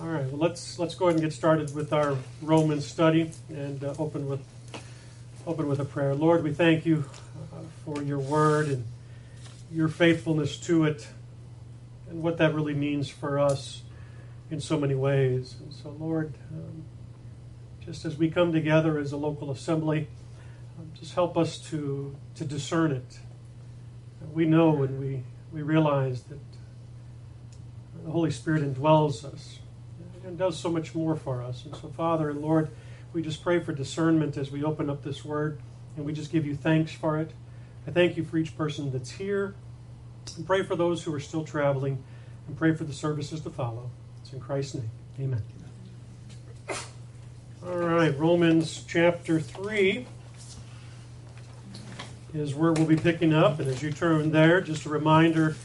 All right, well, let's, let's go ahead and get started with our Roman study and uh, open with, open with a prayer. Lord, we thank you uh, for your word and your faithfulness to it and what that really means for us in so many ways. And so, Lord, um, just as we come together as a local assembly, um, just help us to, to discern it. We know and we, we realize that the Holy Spirit indwells us and does so much more for us. And so, Father and Lord, we just pray for discernment as we open up this word, and we just give you thanks for it. I thank you for each person that's here, and pray for those who are still traveling, and pray for the services to follow. It's in Christ's name. Amen. All right, Romans chapter 3 is where we'll be picking up. And as you turn there, just a reminder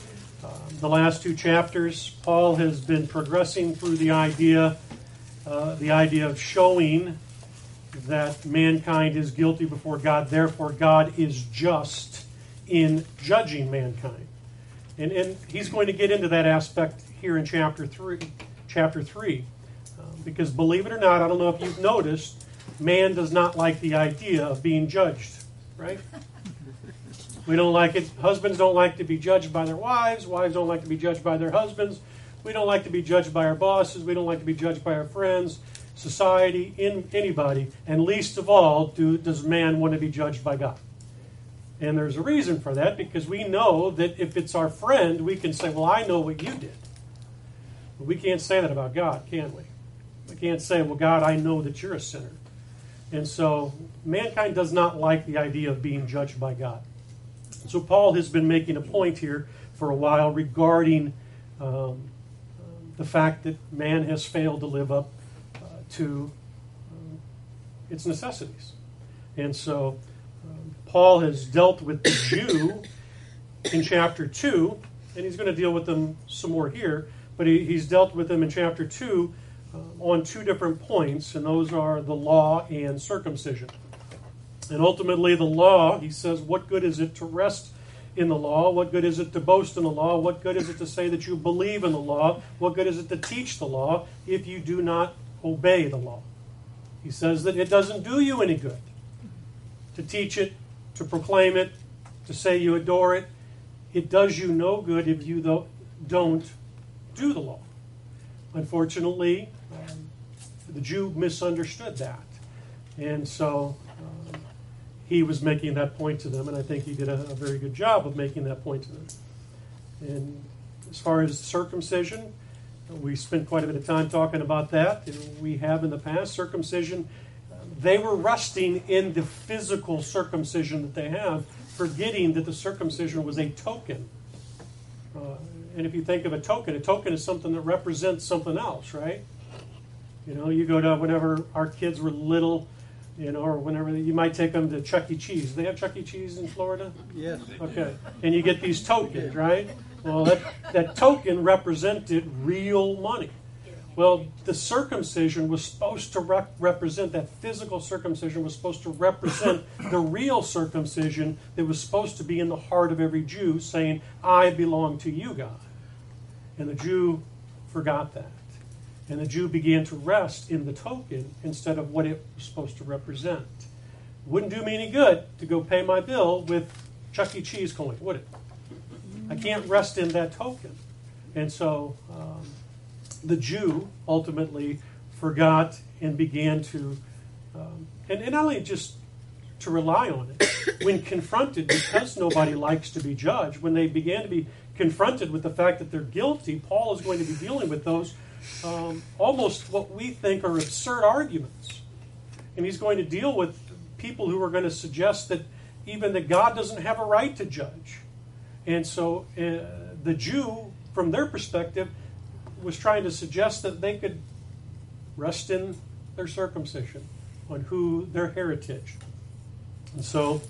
the last two chapters, Paul has been progressing through the idea, uh, the idea of showing that mankind is guilty before God, therefore God is just in judging mankind. And, and he's going to get into that aspect here in chapter three. Chapter three, um, because believe it or not, I don't know if you've noticed, man does not like the idea of being judged, right? We don't like it. Husbands don't like to be judged by their wives. Wives don't like to be judged by their husbands. We don't like to be judged by our bosses. We don't like to be judged by our friends, society, in anybody. And least of all, do, does man want to be judged by God. And there's a reason for that because we know that if it's our friend, we can say, Well, I know what you did. But we can't say that about God, can we? We can't say, Well, God, I know that you're a sinner. And so mankind does not like the idea of being judged by God. So Paul has been making a point here for a while regarding um, the fact that man has failed to live up uh, to um, its necessities. And so um, Paul has dealt with the Jew in chapter 2, and he's going to deal with them some more here, but he, he's dealt with them in chapter 2 uh, Uh, on two different points, and those are the law and circumcision. And ultimately, the law, he says, what good is it to rest in the law? What good is it to boast in the law? What good is it to say that you believe in the law? What good is it to teach the law if you do not obey the law? He says that it doesn't do you any good to teach it, to proclaim it, to say you adore it. It does you no good if you don't do the law. Unfortunately, the Jew misunderstood that. And so he was making that point to them, and I think he did a, a very good job of making that point to them. And as far as circumcision, we spent quite a bit of time talking about that. We have in the past circumcision. They were resting in the physical circumcision that they have, forgetting that the circumcision was a token. Uh, and if you think of a token, a token is something that represents something else, right? You know, you go to whenever our kids were little, you know, or whenever you might take them to Chuck E. Cheese. They have Chuck E. Cheese in Florida. Yes. Okay, and you get these tokens, right? Well, that that token represented real money. Well, the circumcision was supposed to rep- represent that physical circumcision was supposed to represent the real circumcision that was supposed to be in the heart of every Jew, saying, "I belong to you, God." And the Jew forgot that. And the Jew began to rest in the token instead of what it was supposed to represent. Wouldn't do me any good to go pay my bill with Chuck E. Cheese coin, would it? I can't rest in that token. And so um, the Jew ultimately forgot and began to, um, and, and not only just to rely on it, when confronted, because nobody likes to be judged, when they began to be confronted with the fact that they're guilty, Paul is going to be dealing with those um, almost what we think are absurd arguments. And he's going to deal with people who are going to suggest that even that God doesn't have a right to judge. And so uh, the Jew, from their perspective, was trying to suggest that they could rest in their circumcision, on who their heritage. And so,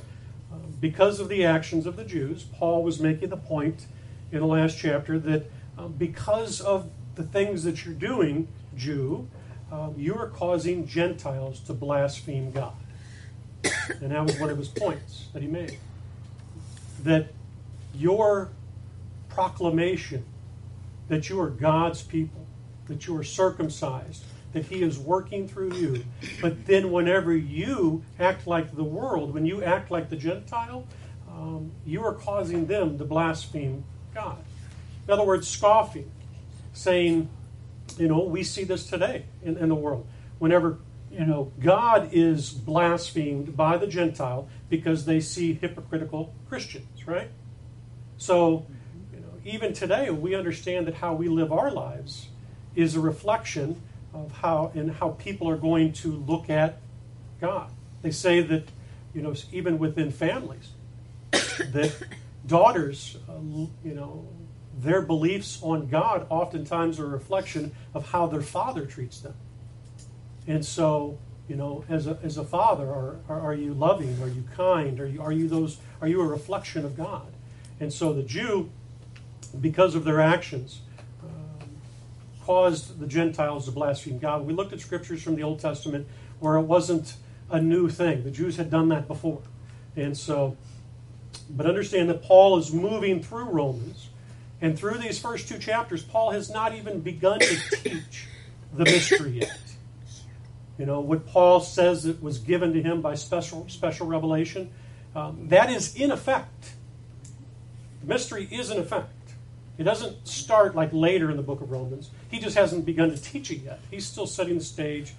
uh, because of the actions of the Jews, Paul was making the point in the last chapter that uh, because of the things that you're doing, Jew, um, you are causing Gentiles to blaspheme God. And that was one of his points that he made. That your proclamation that you are God's people, that you are circumcised, that He is working through you. But then, whenever you act like the world, when you act like the Gentile, um, you are causing them to blaspheme God. In other words, scoffing, saying, you know, we see this today in, in the world. Whenever you know, God is blasphemed by the Gentile because they see hypocritical Christians, right? So, you know, even today, we understand that how we live our lives is a reflection of how and how people are going to look at God. They say that, you know, even within families, that daughters, uh, you know, their beliefs on God oftentimes are a reflection of how their father treats them. And so, you know, as a, as a father, are, are, you loving? Are you kind? Are you, are you those? Are you a reflection of God? And so the Jew, because of their actions, um, caused the Gentiles to blaspheme God. We looked at scriptures from the Old Testament where it wasn't a new thing. The Jews had done that before. And so, but understand that Paul is moving through Romans. And through these first two chapters, Paul has not even begun to teach the mystery yet. You know, what Paul says it was given to him by special, special revelation, um, that is in effect. The mystery is in effect. It doesn't start like later in the book of Romans. He just hasn't begun to teach it yet. He's still setting the stage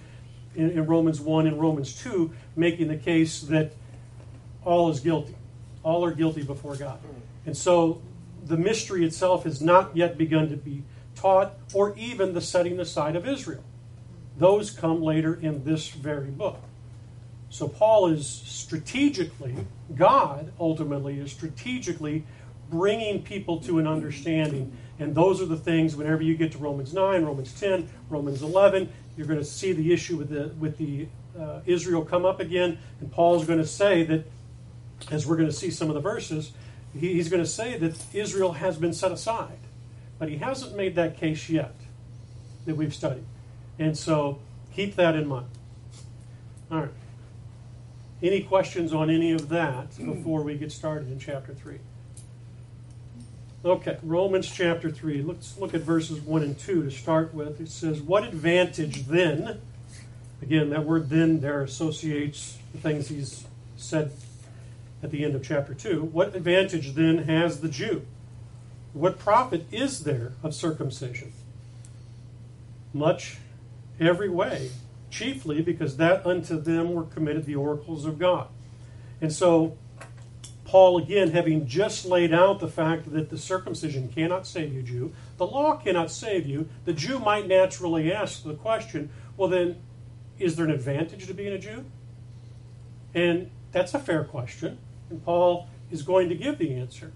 in, in Romans 1 and Romans 2, making the case that all is guilty. All are guilty before God. And so the mystery itself has not yet begun to be taught, or even the setting aside of Israel. Those come later in this very book. So Paul is strategically, God ultimately is strategically bringing people to an understanding. And those are the things, whenever you get to Romans 9, Romans 10, Romans 11, you're going to see the issue with the, with the uh, Israel come up again. And Paul's going to say that, as we're going to see some of the verses, he, he's going to say that Israel has been set aside. But he hasn't made that case yet that we've studied. And so keep that in mind. All right. Any questions on any of that before we get started in chapter 3? Okay, Romans chapter 3. Let's look at verses 1 and 2 to start with. It says, What advantage then? Again, that word then there associates the things he's said at the end of chapter 2. What advantage then has the Jew? What profit is there of circumcision? Much every way, chiefly because that unto them were committed the oracles of God. And so, Paul, again, having just laid out the fact that the circumcision cannot save you, Jew, the law cannot save you, the Jew might naturally ask the question well, then, is there an advantage to being a Jew? And that's a fair question. And Paul is going to give the answer.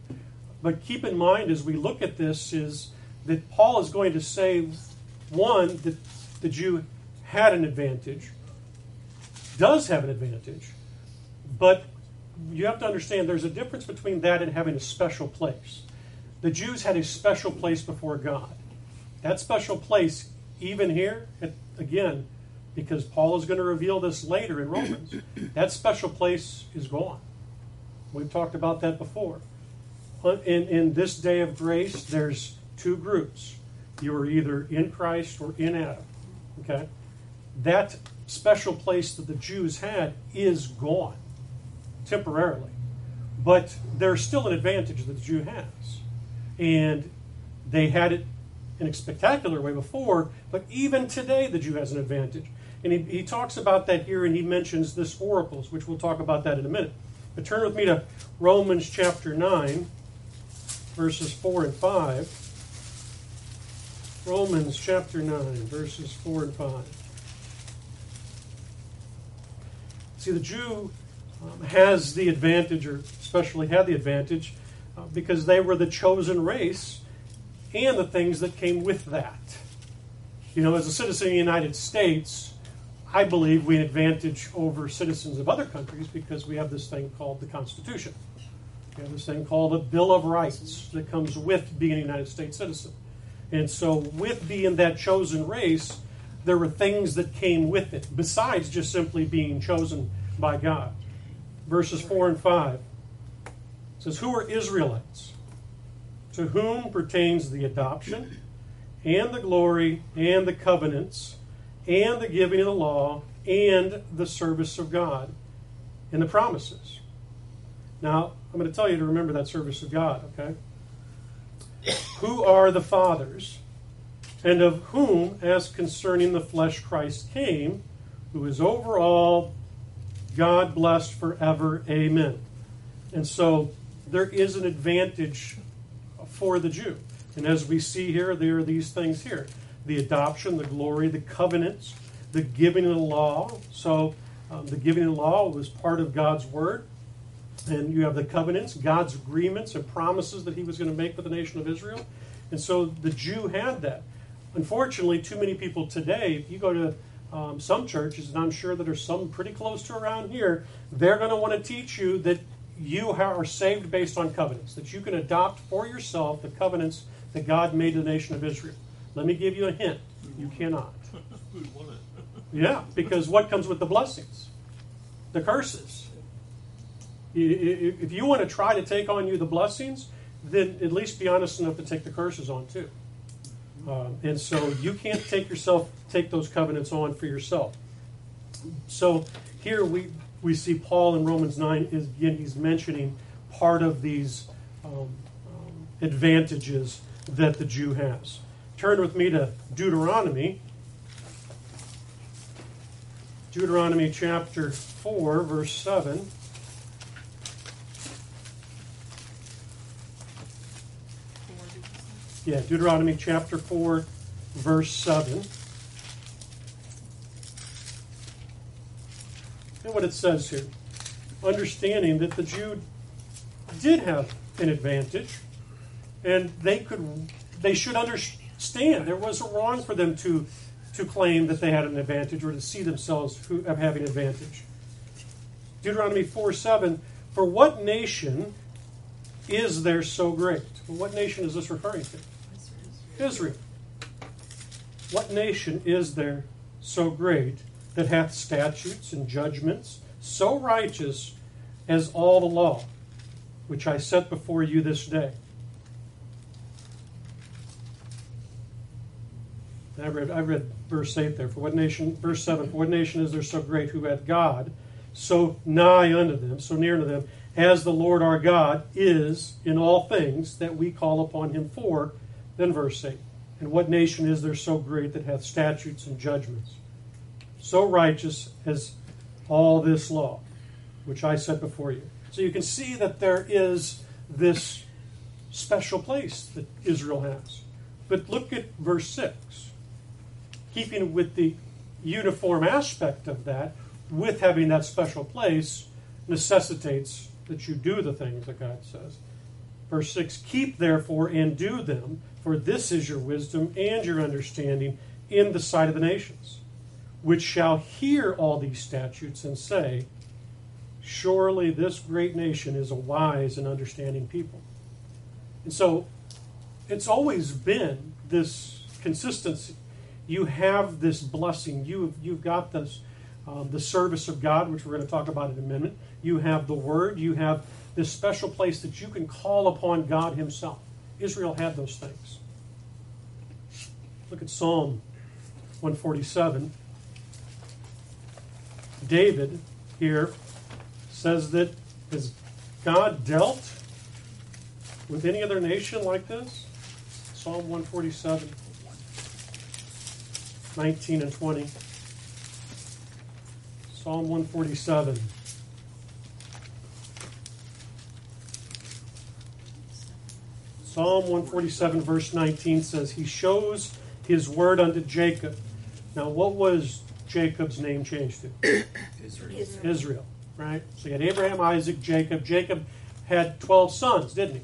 But keep in mind as we look at this is that Paul is going to say, one, that the Jew had an advantage, does have an advantage, but you have to understand there's a difference between that and having a special place. The Jews had a special place before God. That special place, even here, again, because Paul is going to reveal this later in Romans, that special place is gone. We've talked about that before. In, in this day of grace, there's two groups. You are either in Christ or in Adam. Okay? That special place that the Jews had is gone temporarily. But there's still an advantage that the Jew has. And they had it in a spectacular way before, but even today the Jew has an advantage. And he, he talks about that here and he mentions this oracles, which we'll talk about that in a minute. But turn with me to Romans chapter 9, verses 4 and 5. Romans chapter 9, verses 4 and 5. See, the Jew um, has the advantage, or especially had the advantage, uh, because they were the chosen race and the things that came with that. You know, as a citizen of the United States, I believe we advantage over citizens of other countries because we have this thing called the Constitution. We have this thing called the Bill of Rights that comes with being a United States citizen. And so, with being that chosen race, there were things that came with it, besides just simply being chosen by God. Verses 4 and 5 says, Who are Israelites? To whom pertains the adoption and the glory and the covenants and the giving of the law and the service of God and the promises. Now, I'm going to tell you to remember that service of God, okay? Who are the fathers, and of whom, as concerning the flesh, Christ came, who is over all, God blessed forever. Amen. And so there is an advantage for the Jew. And as we see here, there are these things here the adoption, the glory, the covenants, the giving of the law. So um, the giving of the law was part of God's word. And you have the covenants, God's agreements and promises that he was going to make with the nation of Israel. And so the Jew had that. Unfortunately, too many people today, if you go to um, some churches, and I'm sure that there's some pretty close to around here, they're going to want to teach you that you are saved based on covenants, that you can adopt for yourself the covenants that God made to the nation of Israel. Let me give you a hint. You cannot. Yeah, because what comes with the blessings? The curses. If you want to try to take on you the blessings, then at least be honest enough to take the curses on too. Um, and so you can't take yourself take those covenants on for yourself. So here we we see Paul in Romans nine is again he's mentioning part of these um, um, advantages that the Jew has. Turn with me to Deuteronomy. Deuteronomy chapter 4, verse 7. Yeah, Deuteronomy chapter 4, verse 7. And what it says here understanding that the Jew did have an advantage, and they could they should understand there was wrong for them to to claim that they had an advantage or to see themselves of having advantage. Deuteronomy 4 7 For what nation is there so great? Well, what nation is this referring to? Israel. What nation is there so great that hath statutes and judgments so righteous as all the law which I set before you this day? I read, I read verse 8 there. For what nation, verse 7, for what nation is there so great who hath God so nigh unto them, so near to them, as the Lord our God is in all things that we call upon him for? Then verse 8. And what nation is there so great that hath statutes and judgments, so righteous as all this law, which I set before you? So you can see that there is this special place that Israel has. But look at verse 6 keeping with the uniform aspect of that, with having that special place, necessitates that you do the things that God says. Verse 6 Keep therefore and do them, for this is your wisdom and your understanding in the sight of the nations, which shall hear all these statutes and say, Surely this great nation is a wise and understanding people. And so it's always been this consistency you have this blessing. You, you've got this, um, the service of God, which we're going to talk about in a minute. You have the Word. You have this special place that you can call upon God Himself. Israel had those things. Look at Psalm 147. David here says that has God dealt with any other nation like this? Psalm 147. 19 and 20. Psalm 147. Psalm 147, verse 19 says, He shows His word unto Jacob. Now, what was Jacob's name changed to? Israel. Israel, right? So you had Abraham, Isaac, Jacob. Jacob had 12 sons, didn't he?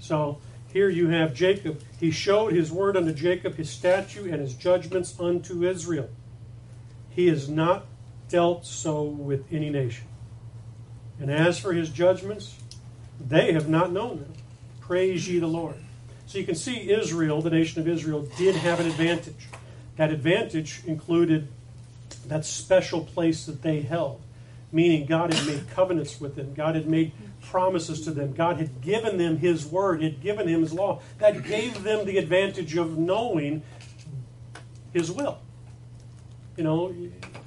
So here you have Jacob. He showed his word unto Jacob, his statute and his judgments unto Israel. He has not dealt so with any nation. And as for his judgments, they have not known them. Praise ye the Lord. So you can see Israel, the nation of Israel, did have an advantage. That advantage included that special place that they held. meaning God had made covenants with them, God had made promises to them, God had given them His word, had given Him His law. That gave them the advantage of knowing His will. You know,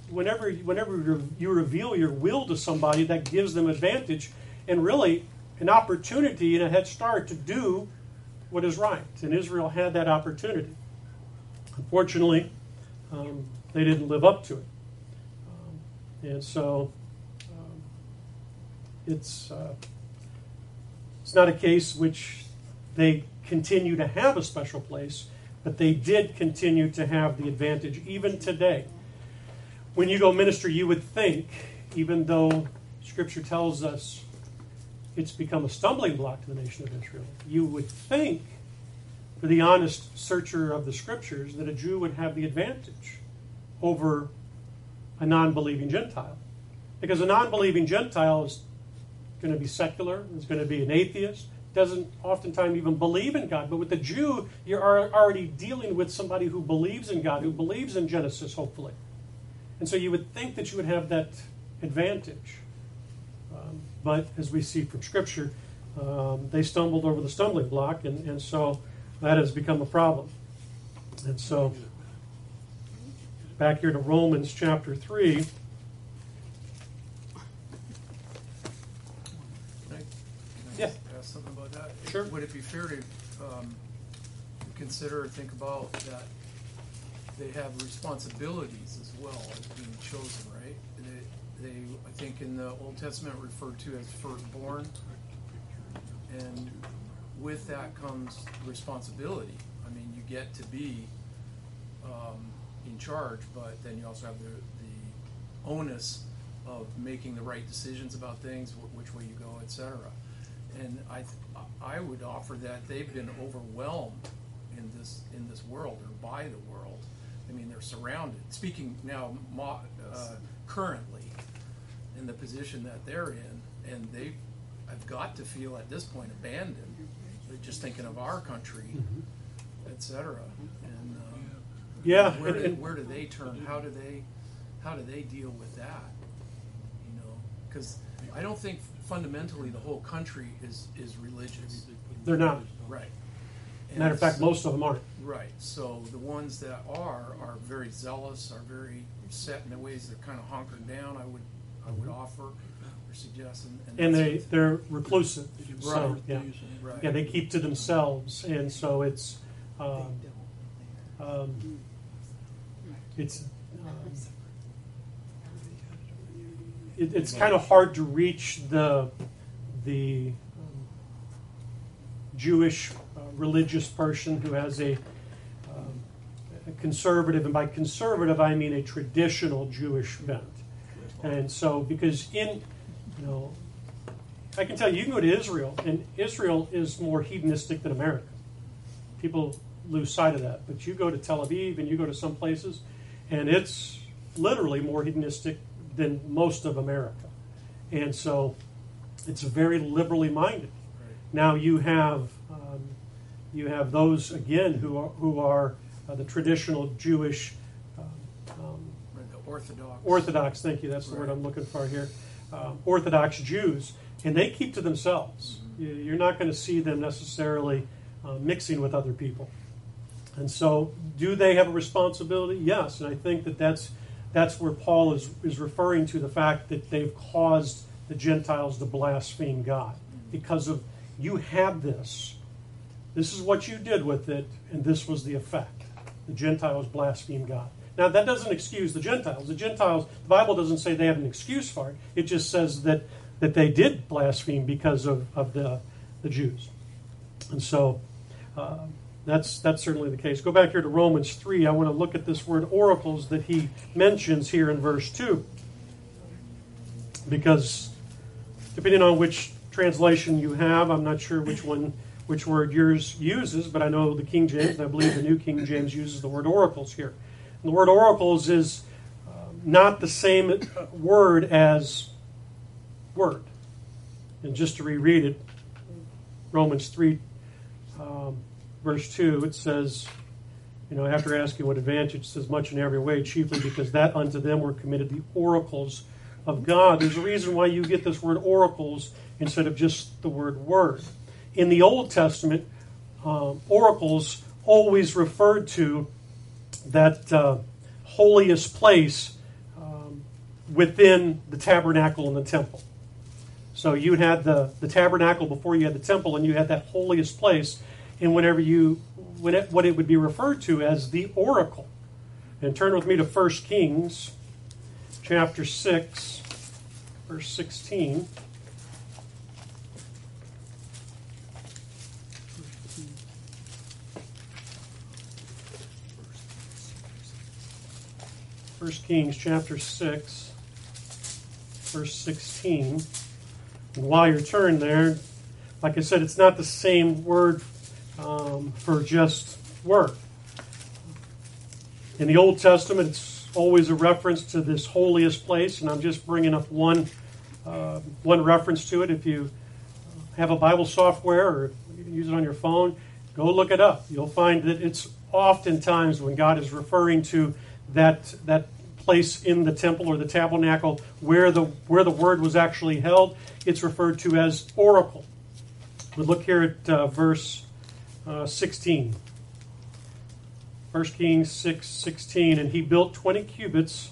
whenever whenever you reveal your will to somebody, that gives them advantage and really an opportunity and a head start to do what is right. And Israel had that opportunity. Unfortunately, um, they didn't live up to it. Um, and so it's, uh, it's not a case which they continue to have a special place, but they did continue to have the advantage even today. When you go minister, you would think, even though Scripture tells us it's become a stumbling block to the nation of Israel, you would think for the honest searcher of the scriptures that a Jew would have the advantage over a non believing Gentile. Because a non believing Gentile is going to be secular, is going to be an atheist, doesn't oftentimes even believe in God. But with the Jew, you're already dealing with somebody who believes in God, who believes in Genesis, hopefully. And so you would think that you would have that advantage. Um, but as we see from Scripture, um, they stumbled over the stumbling block, and, and so that has become a problem. And so, back here to Romans chapter 3. yeah. ask something about that? Sure. Would it be fair to um, consider or think about that they have responsibilities as well as being chosen, right? They, they I think in the Old Testament referred to as firstborn, and with that comes responsibility. I mean, you get to be um, in charge, but then you also have the, the onus of making the right decisions about things, which way you go, etc. And I, I would offer that they've been overwhelmed in this in this world or by the world. I mean, they're surrounded. Speaking now, uh, currently, in the position that they're in, and they have got to feel at this point abandoned just thinking of our country, mm-hmm. et. And um, yeah, where, do, where do they turn? How do they how do they deal with that? You know, because I don't think fundamentally the whole country is is religious. They're not. Right. And Matter of fact, most of them aren't. Right. So the ones that are are very zealous, are very set in their ways. They're kind of hunkered down. I would I would mm-hmm. offer or suggest. And, and, and they they're reclusive. Right. So, yeah. Right. Yeah, they keep to themselves, and so it's um, um, it's um, it, it's kind of hard to reach the the um, Jewish uh, religious person who has a, um, a conservative, and by conservative I mean a traditional Jewish bent, and so because in you know I can tell you, you can go to Israel, and Israel is more hedonistic than America. People lose sight of that. But you go to Tel Aviv and you go to some places, and it's literally more hedonistic than most of America. And so it's very liberally minded. Right. Now you have um, you have those again who are who are uh, the traditional Jewish um, um Orthodox. Orthodox, thank you. That's the right. word I'm looking for here. Um, Orthodox Jews and they keep to themselves. You're not going to see them necessarily uh, mixing with other people. And so, do they have a responsibility? Yes, and I think that that's that's where Paul is is referring to the fact that they've caused the Gentiles to blaspheme God because of you had this. This is what you did with it, and this was the effect. The Gentiles blaspheme God. Now, that doesn't excuse the Gentiles. The Gentiles, the Bible doesn't say they have an excuse for it. It just says that that they did blaspheme because of, of the, the Jews. And so uh, that's, that's certainly the case. Go back here to Romans 3. I want to look at this word oracles that he mentions here in verse 2. Because depending on which translation you have, I'm not sure which one which word yours uses, but I know the King James, and I believe the New King James uses the word oracles here. And the word oracles is uh, not the same word as word. And just to reread it, Romans 3, um, verse 2, it says, you know, after asking what advantage, it says, much in every way, chiefly because that unto them were committed the oracles of God. There's a reason why you get this word oracles instead of just the word word. In the Old Testament, um, oracles always referred to that uh, holiest place um, within the tabernacle and the temple. So you had the, the tabernacle before you had the temple, and you had that holiest place. And whatever you, when it, what it would be referred to as the oracle. And turn with me to 1 Kings chapter 6, verse 16. First Kings chapter 6, verse 16. And while you're turned there, like I said, it's not the same word um, for just work. In the Old Testament, it's always a reference to this holiest place, and I'm just bringing up one uh, one reference to it. If you have a Bible software or you can use it on your phone, go look it up. You'll find that it's oftentimes when God is referring to that that place in the temple or the tabernacle where the where the word was actually held, it's referred to as oracle. We look here at uh, verse uh, 16. 1 Kings 6 16. And he built 20 cubits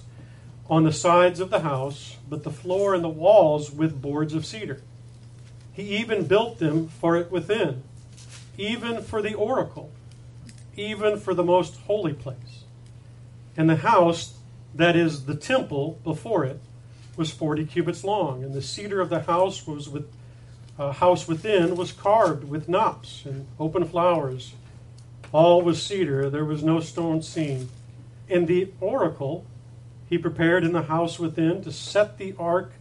on the sides of the house, but the floor and the walls with boards of cedar. He even built them for it within, even for the oracle, even for the most holy place. And the house, that is the temple before it, was 40 cubits long, and the cedar of the house was with uh, house within was carved with knops and open flowers. All was cedar, there was no stone seen. In the oracle he prepared in the house within to set the ark,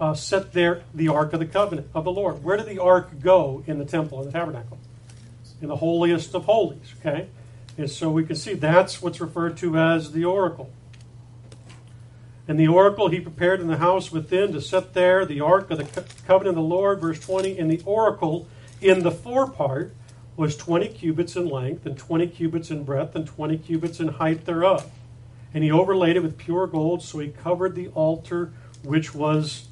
uh, set there the ark of the covenant of the Lord. Where did the ark go in the temple, in the tabernacle? In the holiest of holies, okay? And so we can see that's what's referred to as the oracle. And the oracle he prepared in the house within to set there the ark of the covenant of the Lord, verse 20. And the oracle in the forepart was 20 cubits in length, and 20 cubits in breadth, and 20 cubits in height thereof. And he overlaid it with pure gold, so he covered the altar which was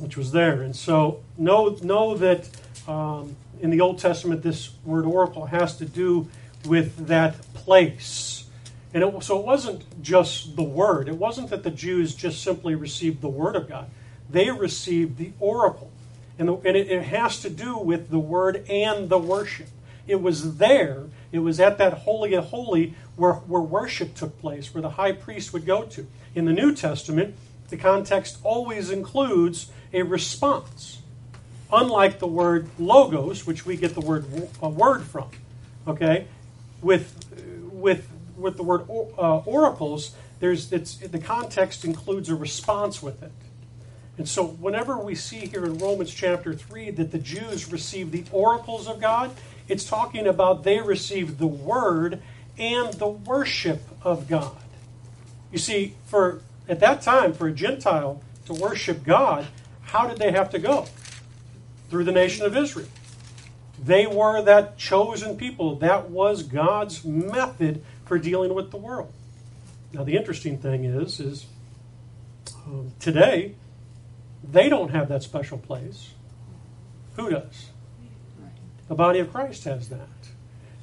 which was there. And so know know that um, in the Old Testament, this word oracle has to do with that place. And it, so it wasn't just the word. It wasn't that the Jews just simply received the word of God. They received the oracle. And, the, and it, it has to do with the word and the worship. It was there, it was at that holy of holy where, where worship took place, where the high priest would go to. In the New Testament, the context always includes a response. Unlike the word logos, which we get the word a word from, okay, with with with the word uh, oracles, there's it's the context includes a response with it. And so, whenever we see here in Romans chapter 3 that the Jews received the oracles of God, it's talking about they received the word and the worship of God. You see, for at that time, for a Gentile to worship God, how did they have to go? Through the nation of Israel. They were that chosen people. That was God's method for dealing with the world. Now, the interesting thing is, is um, today they don't have that special place. Who does? The body of Christ has that.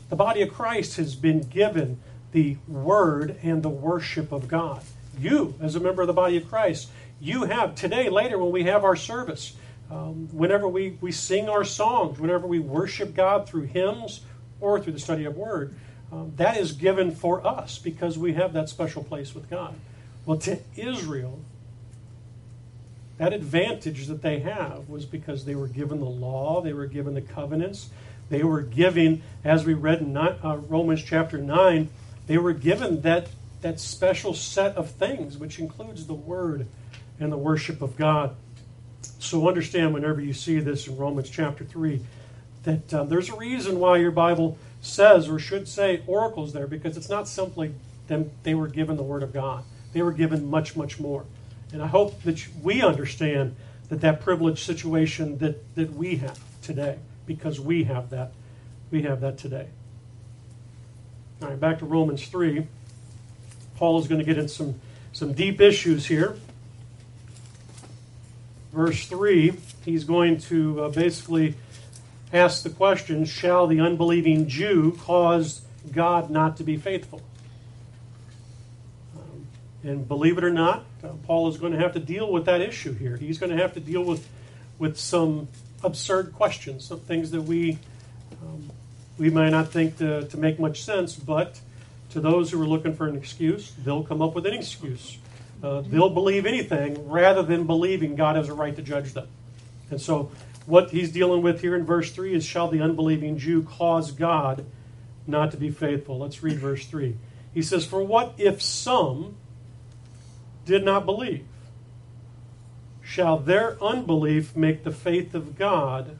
The body of Christ has been given the word and the worship of God. You, as a member of the body of Christ, you have today, later, when we have our service, um, whenever we, we sing our songs, whenever we worship God through hymns or through the study of Word, um, that is given for us because we have that special place with God. Well, to Israel, that advantage that they have was because they were given the law, they were given the covenants, they were given, as we read in uh, Romans chapter 9, they were given that, that special set of things, which includes the Word and the worship of God. So understand whenever you see this in Romans chapter 3 that uh, there's a reason why your Bible says or should say oracles there because it's not simply them they were given the Word of God. They were given much, much more. And I hope that we understand that that privileged situation that, that we have today, because we have that, we have that today. All right, back to Romans 3. Paul is going to get into some, some deep issues here. verse 3, he's going to uh, basically ask the question Shall the unbelieving Jew cause God not to be faithful? Um, and believe it or not, uh, Paul is going to have to deal with that issue here. He's going to have to deal with, with some absurd questions, some things that we, um, we might not think to, to make much sense, but to those who are looking for an excuse, they'll come up with an excuse. Uh, they'll believe anything rather than believing God has a right to judge them. And so, what he's dealing with here in verse 3 is Shall the unbelieving Jew cause God not to be faithful? Let's read verse 3. He says, For what if some did not believe? Shall their unbelief make the faith of God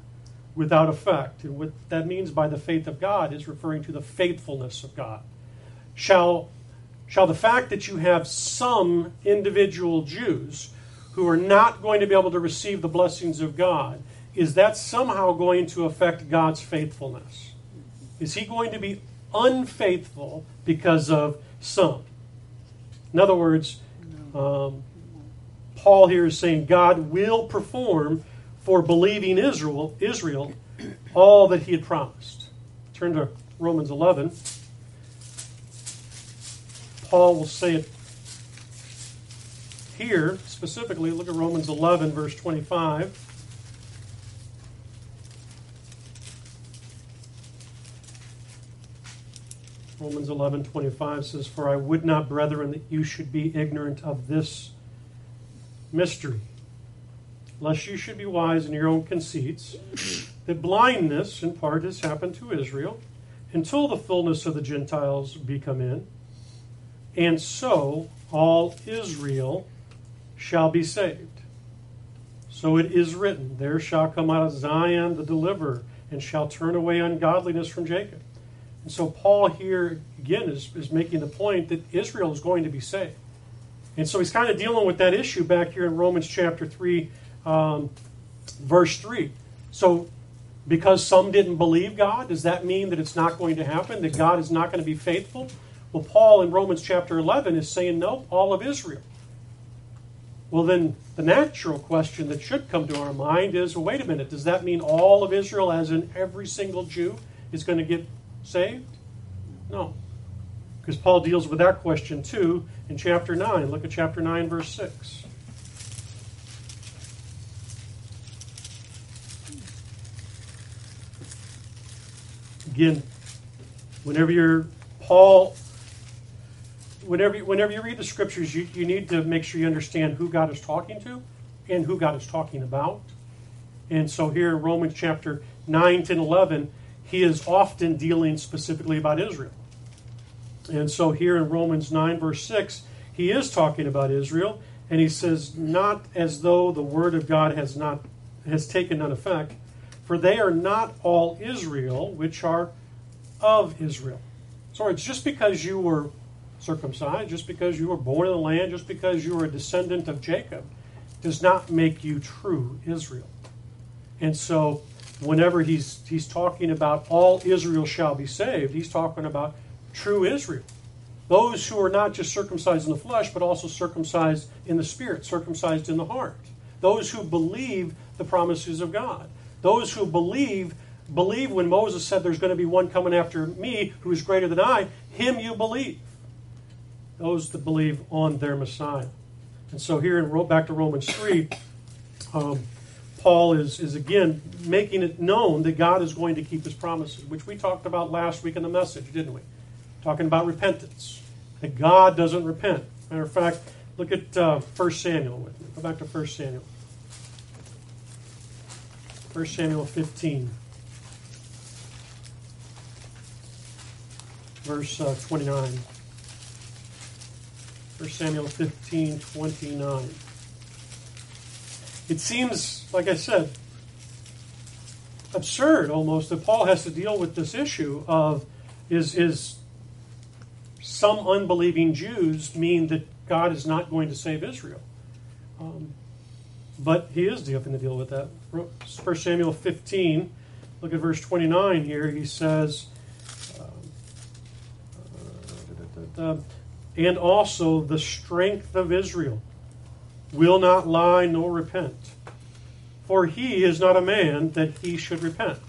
without effect? And what that means by the faith of God is referring to the faithfulness of God. Shall shall the fact that you have some individual Jews who are not going to be able to receive the blessings of God, is that somehow going to affect God's faithfulness? Is he going to be unfaithful because of some? In other words, um, Paul here is saying God will perform for believing Israel, Israel all that he had promised. Turn to Romans 11. Paul will say it here specifically. Look at Romans 11, verse 25. Romans 11, 25 says, For I would not, brethren, that you should be ignorant of this mystery, lest you should be wise in your own conceits, that blindness in part has happened to Israel, until the fullness of the Gentiles be come in and so all Israel shall be saved. So it is written, There shall come out of Zion the deliverer, and shall turn away ungodliness from Jacob. And so Paul here, again, is, is making the point that Israel is going to be saved. And so he's kind of dealing with that issue back here in Romans chapter 3, um, verse 3. So because some didn't believe God, does that mean that it's not going to happen, that God is not going to be faithful? Well, Paul in Romans chapter 11 is saying, no, all of Israel. Well, then the natural question that should come to our mind is well, wait a minute, does that mean all of Israel, as in every single Jew, is going to get saved? No. Because Paul deals with that question too in chapter 9. Look at chapter 9, verse 6. Again, whenever you're Paul whenever you, whenever you read the scriptures, you, you need to make sure you understand who God is talking to and who God is talking about. And so here in Romans chapter 9, 10, 11, he is often dealing specifically about Israel. And so here in Romans 9, verse 6, he is talking about Israel, and he says, Not as though the word of God has not has taken none effect, for they are not all Israel which are of Israel. So it's just because you were circumcised, just because you were born in the land, just because you were a descendant of Jacob, does not make you true Israel. And so, whenever he's he's talking about all Israel shall be saved, he's talking about true Israel. Those who are not just circumcised in the flesh, but also circumcised in the spirit, circumcised in the heart. Those who believe the promises of God. Those who believe believe when Moses said there's going to be one coming after me who is greater than I, him you believe those that believe on their Messiah. And so here in back to Romans 3, um, Paul is, is again making it known that God is going to keep his promises, which we talked about last week in the message, didn't we? Talking about repentance. That God doesn't repent. Matter of fact, look at uh, 1 Samuel with me. Go back to 1 Samuel. 1 Samuel 15. Verse uh, 29. 1 Samuel 15 29. It seems, like I said, absurd almost that Paul has to deal with this issue of is, is some unbelieving Jews mean that God is not going to save Israel. Um, but he is having to deal with that. 1 Samuel 15, look at verse 29 here. He says, uh, uh, and also the strength of Israel will not lie nor repent. For he is not a man that he should repent.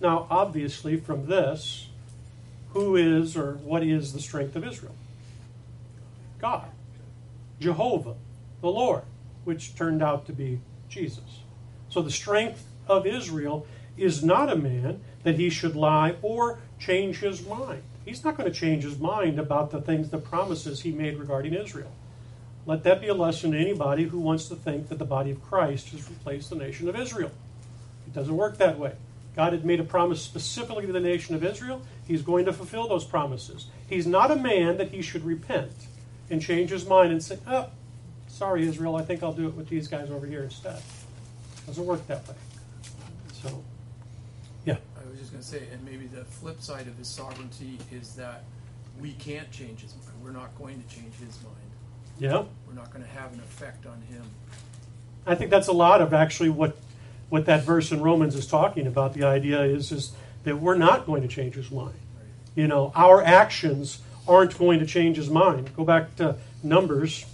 Now, obviously, from this, who is or what is the strength of Israel? God. Jehovah, the Lord, which turned out to be Jesus. So the strength of Israel is not a man that he should lie or change his mind. He's not going to change his mind about the things, the promises he made regarding Israel. Let that be a lesson to anybody who wants to think that the body of Christ has replaced the nation of Israel. It doesn't work that way. God had made a promise specifically to the nation of Israel. He's going to fulfill those promises. He's not a man that he should repent and change his mind and say, oh, sorry, Israel, I think I'll do it with these guys over here instead. It doesn't work that way. So, yeah. I was just going to say, and maybe the flip side of his sovereignty is that we can't change his mind. We're not going to change his mind. Yeah. We're not going to have an effect on him. I think that's a lot of actually what what that verse in Romans is talking about. The idea is is that we're not going to change his mind. Right. You know, our actions aren't going to change his mind. Go back to Numbers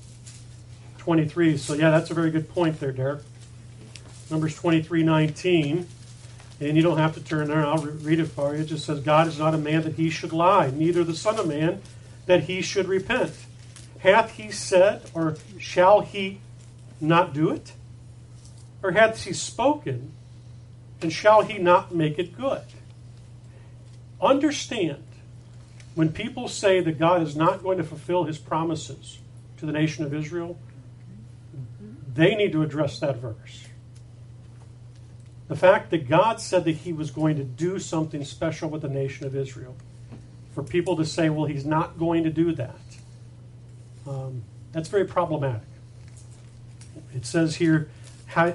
23. So yeah, that's a very good point there, Derek. Numbers 23, 19. And you don't have to turn there. I'll read it for you. It just says, God is not a man that he should lie, neither the Son of Man that he should repent. Hath he said, or shall he not do it? Or hath he spoken, and shall he not make it good? Understand, when people say that God is not going to fulfill his promises to the nation of Israel, they need to address that verse. The fact that God said that he was going to do something special with the nation of Israel, for people to say, well, he's not going to do that, um, that's very problematic. It says here,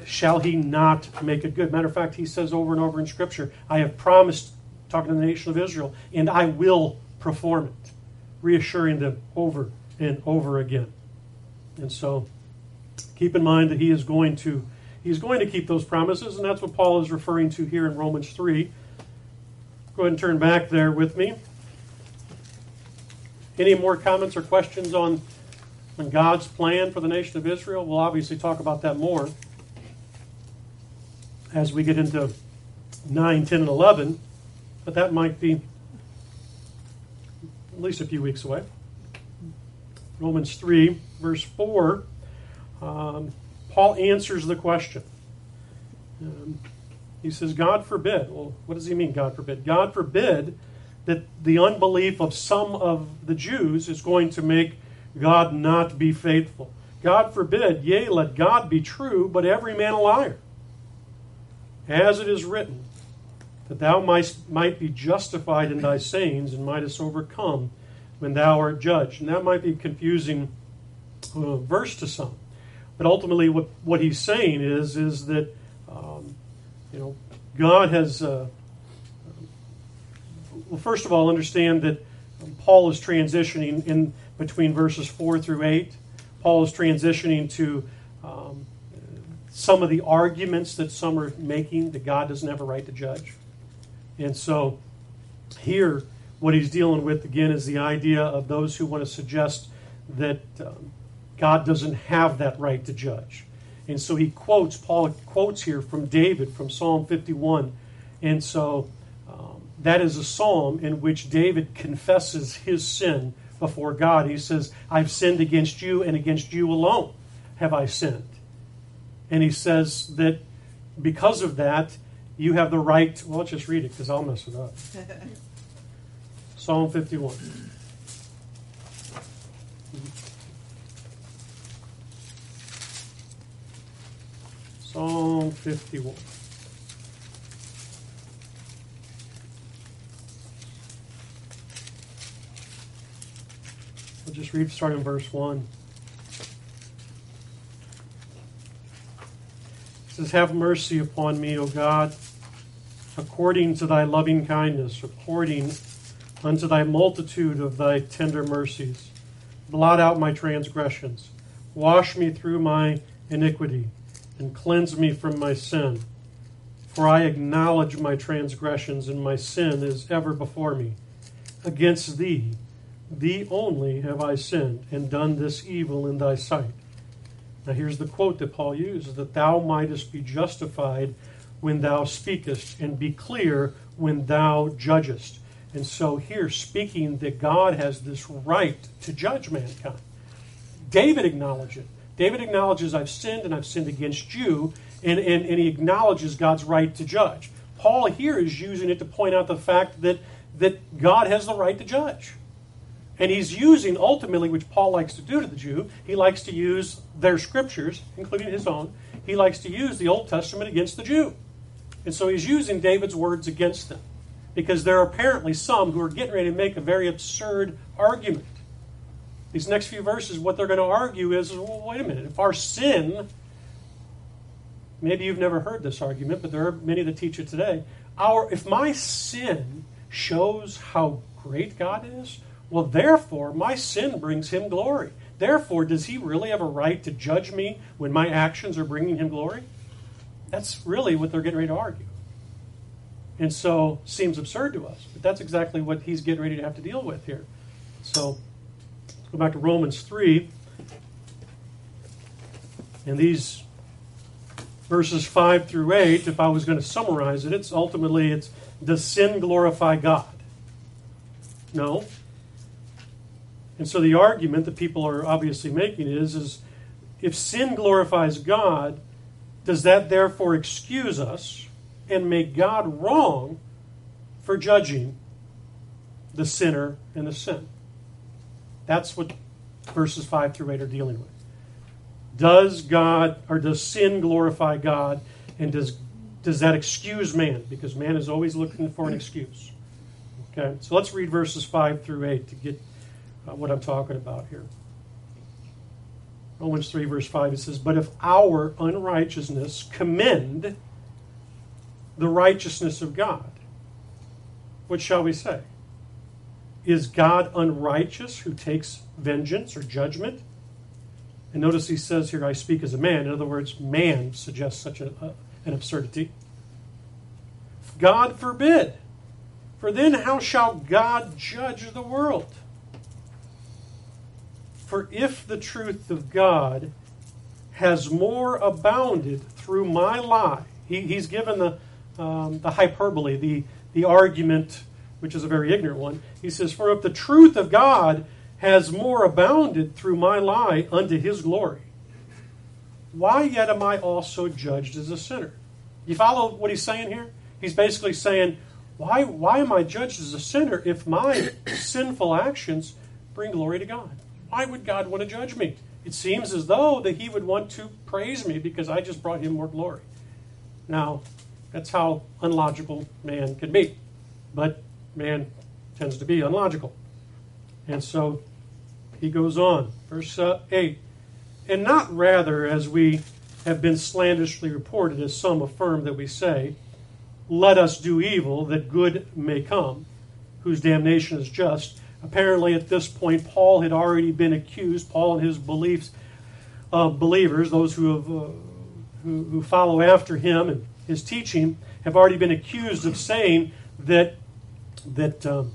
shall he not make it good? Matter of fact, he says over and over in Scripture, I have promised, talking to the nation of Israel, and I will perform it, reassuring them over and over again. And so, keep in mind that he is going to he's going to keep those promises, and that's what Paul is referring to here in Romans 3. Go ahead and turn back there with me. Any more comments or questions on, on God's plan for the nation of Israel? We'll obviously talk about that more as we get into 9, 10, and 11, but that might be at least a few weeks away. Romans 3, verse 4, um, Paul answers the question. Um, he says, God forbid. Well, what does he mean, God forbid? God forbid that the unbelief of some of the Jews is going to make God not be faithful. God forbid, yea, let God be true, but every man a liar. As it is written, that thou might, might be justified in thy sayings and mightest overcome when thou art judged. And that might be confusing uh, verse to some. But ultimately, what, what he's saying is, is that, um, you know, God has. Uh, well, first of all, understand that Paul is transitioning in between verses 4 through 8. Paul is transitioning to um, some of the arguments that some are making that God doesn't have a right to judge. And so here, what he's dealing with again is the idea of those who want to suggest that um, God doesn't have that right to judge. And so he quotes, Paul quotes here from David from Psalm 51. And so um, that is a psalm in which David confesses his sin before God. He says, I've sinned against you and against you alone have I sinned. And he says that because of that, you have the right. To, well, let's just read it because I'll mess it up. Psalm 51. Psalm 51. We'll just read starting in verse 1. It says, Have mercy upon me, O God, according to thy loving kindness, according unto thy multitude of thy tender mercies. Blot out my transgressions. Wash me through my iniquity and cleanse me from my sin. For I acknowledge my transgressions, and my sin is ever before me. Against thee, thee only, have I sinned, and done this evil in thy sight, Now, here's the quote that Paul uses that thou mightest be justified when thou speakest, and be clear when thou judgest. And so, here, speaking that God has this right to judge mankind. David acknowledges it. David acknowledges, I've sinned and I've sinned against you, and, and, and he acknowledges God's right to judge. Paul here is using it to point out the fact that, that God has the right to judge. And he's using ultimately, which Paul likes to do to the Jew, he likes to use their scriptures, including his own. He likes to use the Old Testament against the Jew. And so he's using David's words against them. Because there are apparently some who are getting ready to make a very absurd argument. These next few verses, what they're going to argue is well, wait a minute, if our sin, maybe you've never heard this argument, but there are many that teach it today. Our, if my sin shows how great God is, well, therefore, my sin brings him glory. Therefore, does he really have a right to judge me when my actions are bringing him glory? That's really what they're getting ready to argue. And so, seems absurd to us, but that's exactly what he's getting ready to have to deal with here. So, let's go back to Romans 3. And these verses 5 through 8, if I was going to summarize it, it's ultimately it's does sin glorify God? No. And so the argument that people are obviously making is, is if sin glorifies God, does that therefore excuse us and make God wrong for judging the sinner and the sin? That's what verses 5 through 8 are dealing with. Does God or does sin glorify God and does does that excuse man? Because man is always looking for an excuse. Okay, so let's read verses 5 through 8 to get uh, what I'm talking about here. Romans 3, verse 5, it says, But if our unrighteousness commend the righteousness of God, what shall we say? Is God unrighteous who takes vengeance or judgment? And notice he says here, I speak as a man. In other words, man suggests such a, an absurdity. God forbid. For then how shall God judge the world? For if the truth of God has more abounded through my lie, he, he's given the, um, the hyperbole, the, the argument, which is a very ignorant one. He says, For if the truth of God has more abounded through my lie unto his glory, why yet am I also judged as a sinner? You follow what he's saying here? He's basically saying, why, why am I judged as a sinner if my sinful actions bring glory to God? Why would God want to judge me? It seems as though that he would want to praise me because I just brought him more glory. Now, that's how unlogical man can be. But man tends to be unlogical. And so he goes on. Verse uh, 8. And not rather, as we have been slanderously reported, as some affirm that we say, let us do evil that good may come, whose damnation is just Apparently, at this point, Paul had already been accused, Paul and his beliefs, uh, believers, those who, have, uh, who, who follow after him and his teaching, have already been accused of saying that, that um,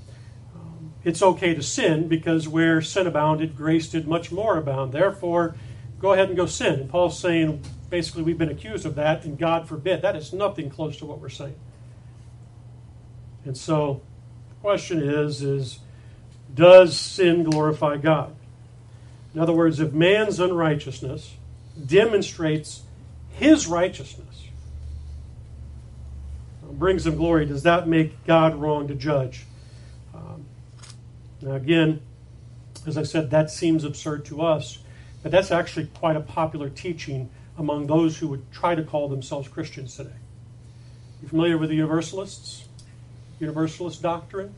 it's okay to sin because where sin abounded, grace did much more abound. Therefore, go ahead and go sin. And Paul's saying, basically, we've been accused of that, and God forbid. That is nothing close to what we're saying. And so, the question is, is does sin glorify God? In other words, if man's unrighteousness demonstrates his righteousness, brings him glory, does that make God wrong to judge? Um, now, again, as I said, that seems absurd to us, but that's actually quite a popular teaching among those who would try to call themselves Christians today. You familiar with the Universalists? Universalist doctrine?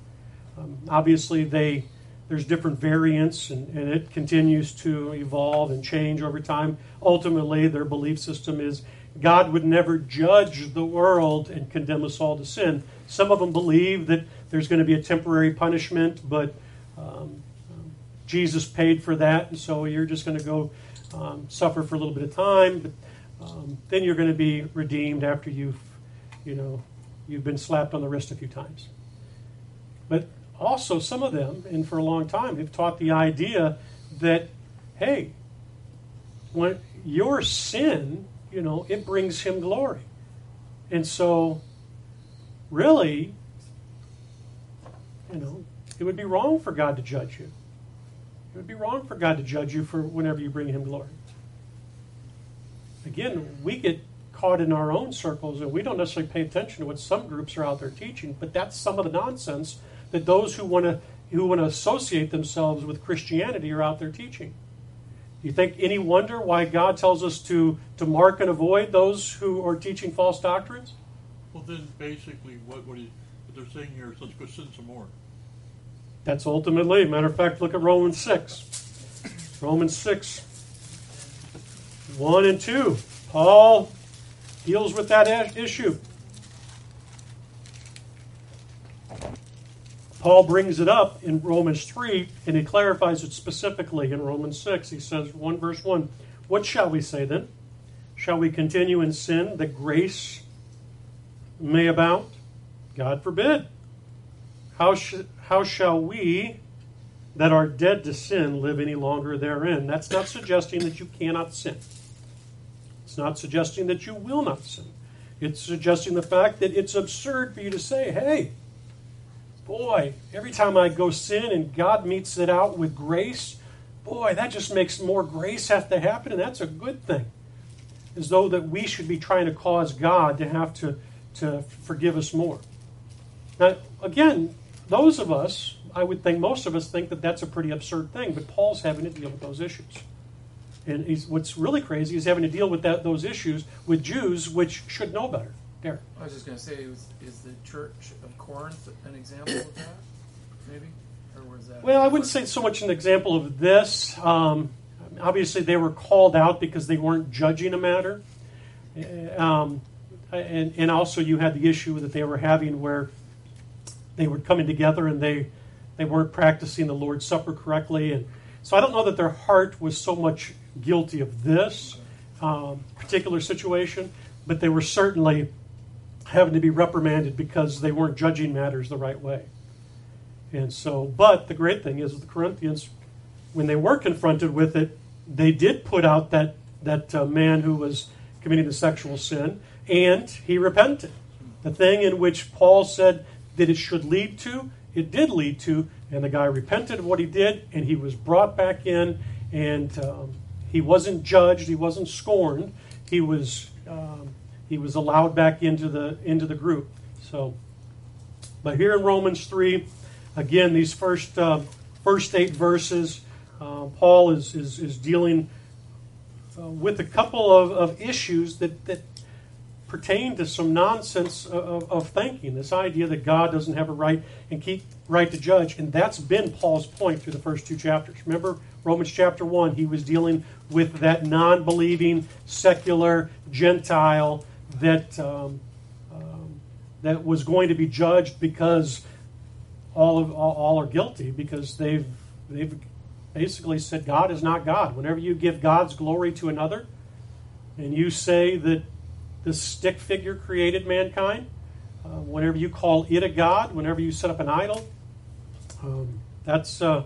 Um, obviously, they there's different variants, and, and it continues to evolve and change over time. Ultimately, their belief system is God would never judge the world and condemn us all to sin. Some of them believe that there's going to be a temporary punishment, but um, Jesus paid for that, and so you're just going to go um, suffer for a little bit of time. But um, then you're going to be redeemed after you've, you know, you've been slapped on the wrist a few times. But also, some of them, and for a long time, have taught the idea that, hey, when your sin, you know, it brings him glory. And so, really, you know, it would be wrong for God to judge you. It would be wrong for God to judge you for whenever you bring him glory. Again, we get caught in our own circles and we don't necessarily pay attention to what some groups are out there teaching, but that's some of the nonsense that those who want to who want to associate themselves with Christianity are out there teaching. Do you think any wonder why God tells us to, to mark and avoid those who are teaching false doctrines? Well, then basically, what, what, he, what they're saying here is let's go sin some more. That's ultimately, matter of fact, look at Romans 6. Romans 6, 1 and 2. Paul deals with that issue. Paul brings it up in Romans 3 and he clarifies it specifically in Romans 6. He says, 1 verse 1, What shall we say then? Shall we continue in sin that grace may abound? God forbid. How, sh- how shall we that are dead to sin live any longer therein? That's not suggesting that you cannot sin. It's not suggesting that you will not sin. It's suggesting the fact that it's absurd for you to say, hey, boy, every time I go sin and God metes it out with grace, boy, that just makes more grace have to happen, and that's a good thing. As though that we should be trying to cause God to have to, to forgive us more. Now, again, those of us, I would think most of us think that that's a pretty absurd thing, but Paul's having to deal with those issues. And what's really crazy is having to deal with that, those issues with Jews, which should know better. I was just going to say, is, is the Church of Corinth an example of that? Maybe, or was that? Well, I wouldn't say so much an example of this. Um, obviously, they were called out because they weren't judging a matter, um, and and also you had the issue that they were having where they were coming together and they they weren't practicing the Lord's Supper correctly, and so I don't know that their heart was so much guilty of this um, particular situation, but they were certainly having to be reprimanded because they weren't judging matters the right way. And so, but the great thing is the Corinthians, when they were confronted with it, they did put out that that uh, man who was committing the sexual sin, and he repented. The thing in which Paul said that it should lead to, it did lead to, and the guy repented of what he did, and he was brought back in, and um, he wasn't judged, he wasn't scorned, he was um, he was allowed back into the into the group. So, but here in Romans three, again, these first uh, first eight verses, uh, Paul is is, is dealing uh, with a couple of, of issues that that pertain to some nonsense of, of, thinking. This idea that God doesn't have a right and keep right to judge, and that's been Paul's point through the first two chapters. Remember Romans chapter one, he was dealing with that non-believing, secular Gentile that um, um, that was going to be judged because all of all, all, are guilty because they've they've basically said God is not God. Whenever you give God's glory to another, and you say that the stick figure created mankind, uh, whenever you call it a god, whenever you set up an idol, um, that's uh,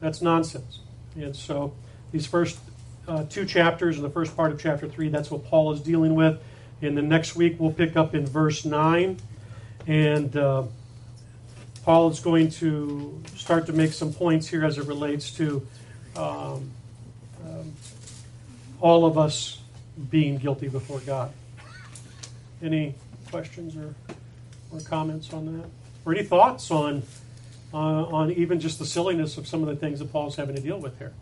that's nonsense. And so these first uh, two chapters, in the first part of chapter three, that's what Paul is dealing with. And the next week we'll pick up in verse 9. And uh, Paul is going to start to make some points here as it relates to um, um, all of us being guilty before God. Any questions or, or comments on that? Or any thoughts on, uh, on even just the silliness of some of the things that Paul's having to deal with here?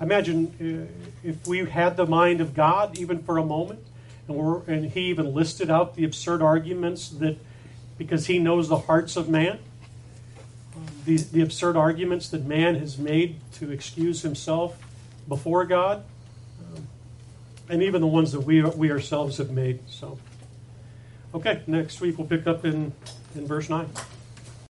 Imagine uh, if we had the mind of God even for a moment, and, and He even listed out the absurd arguments that, because He knows the hearts of man, the, the absurd arguments that man has made to excuse himself before God, um, and even the ones that we, we ourselves have made. So, okay, next week we'll pick up in, in verse 9.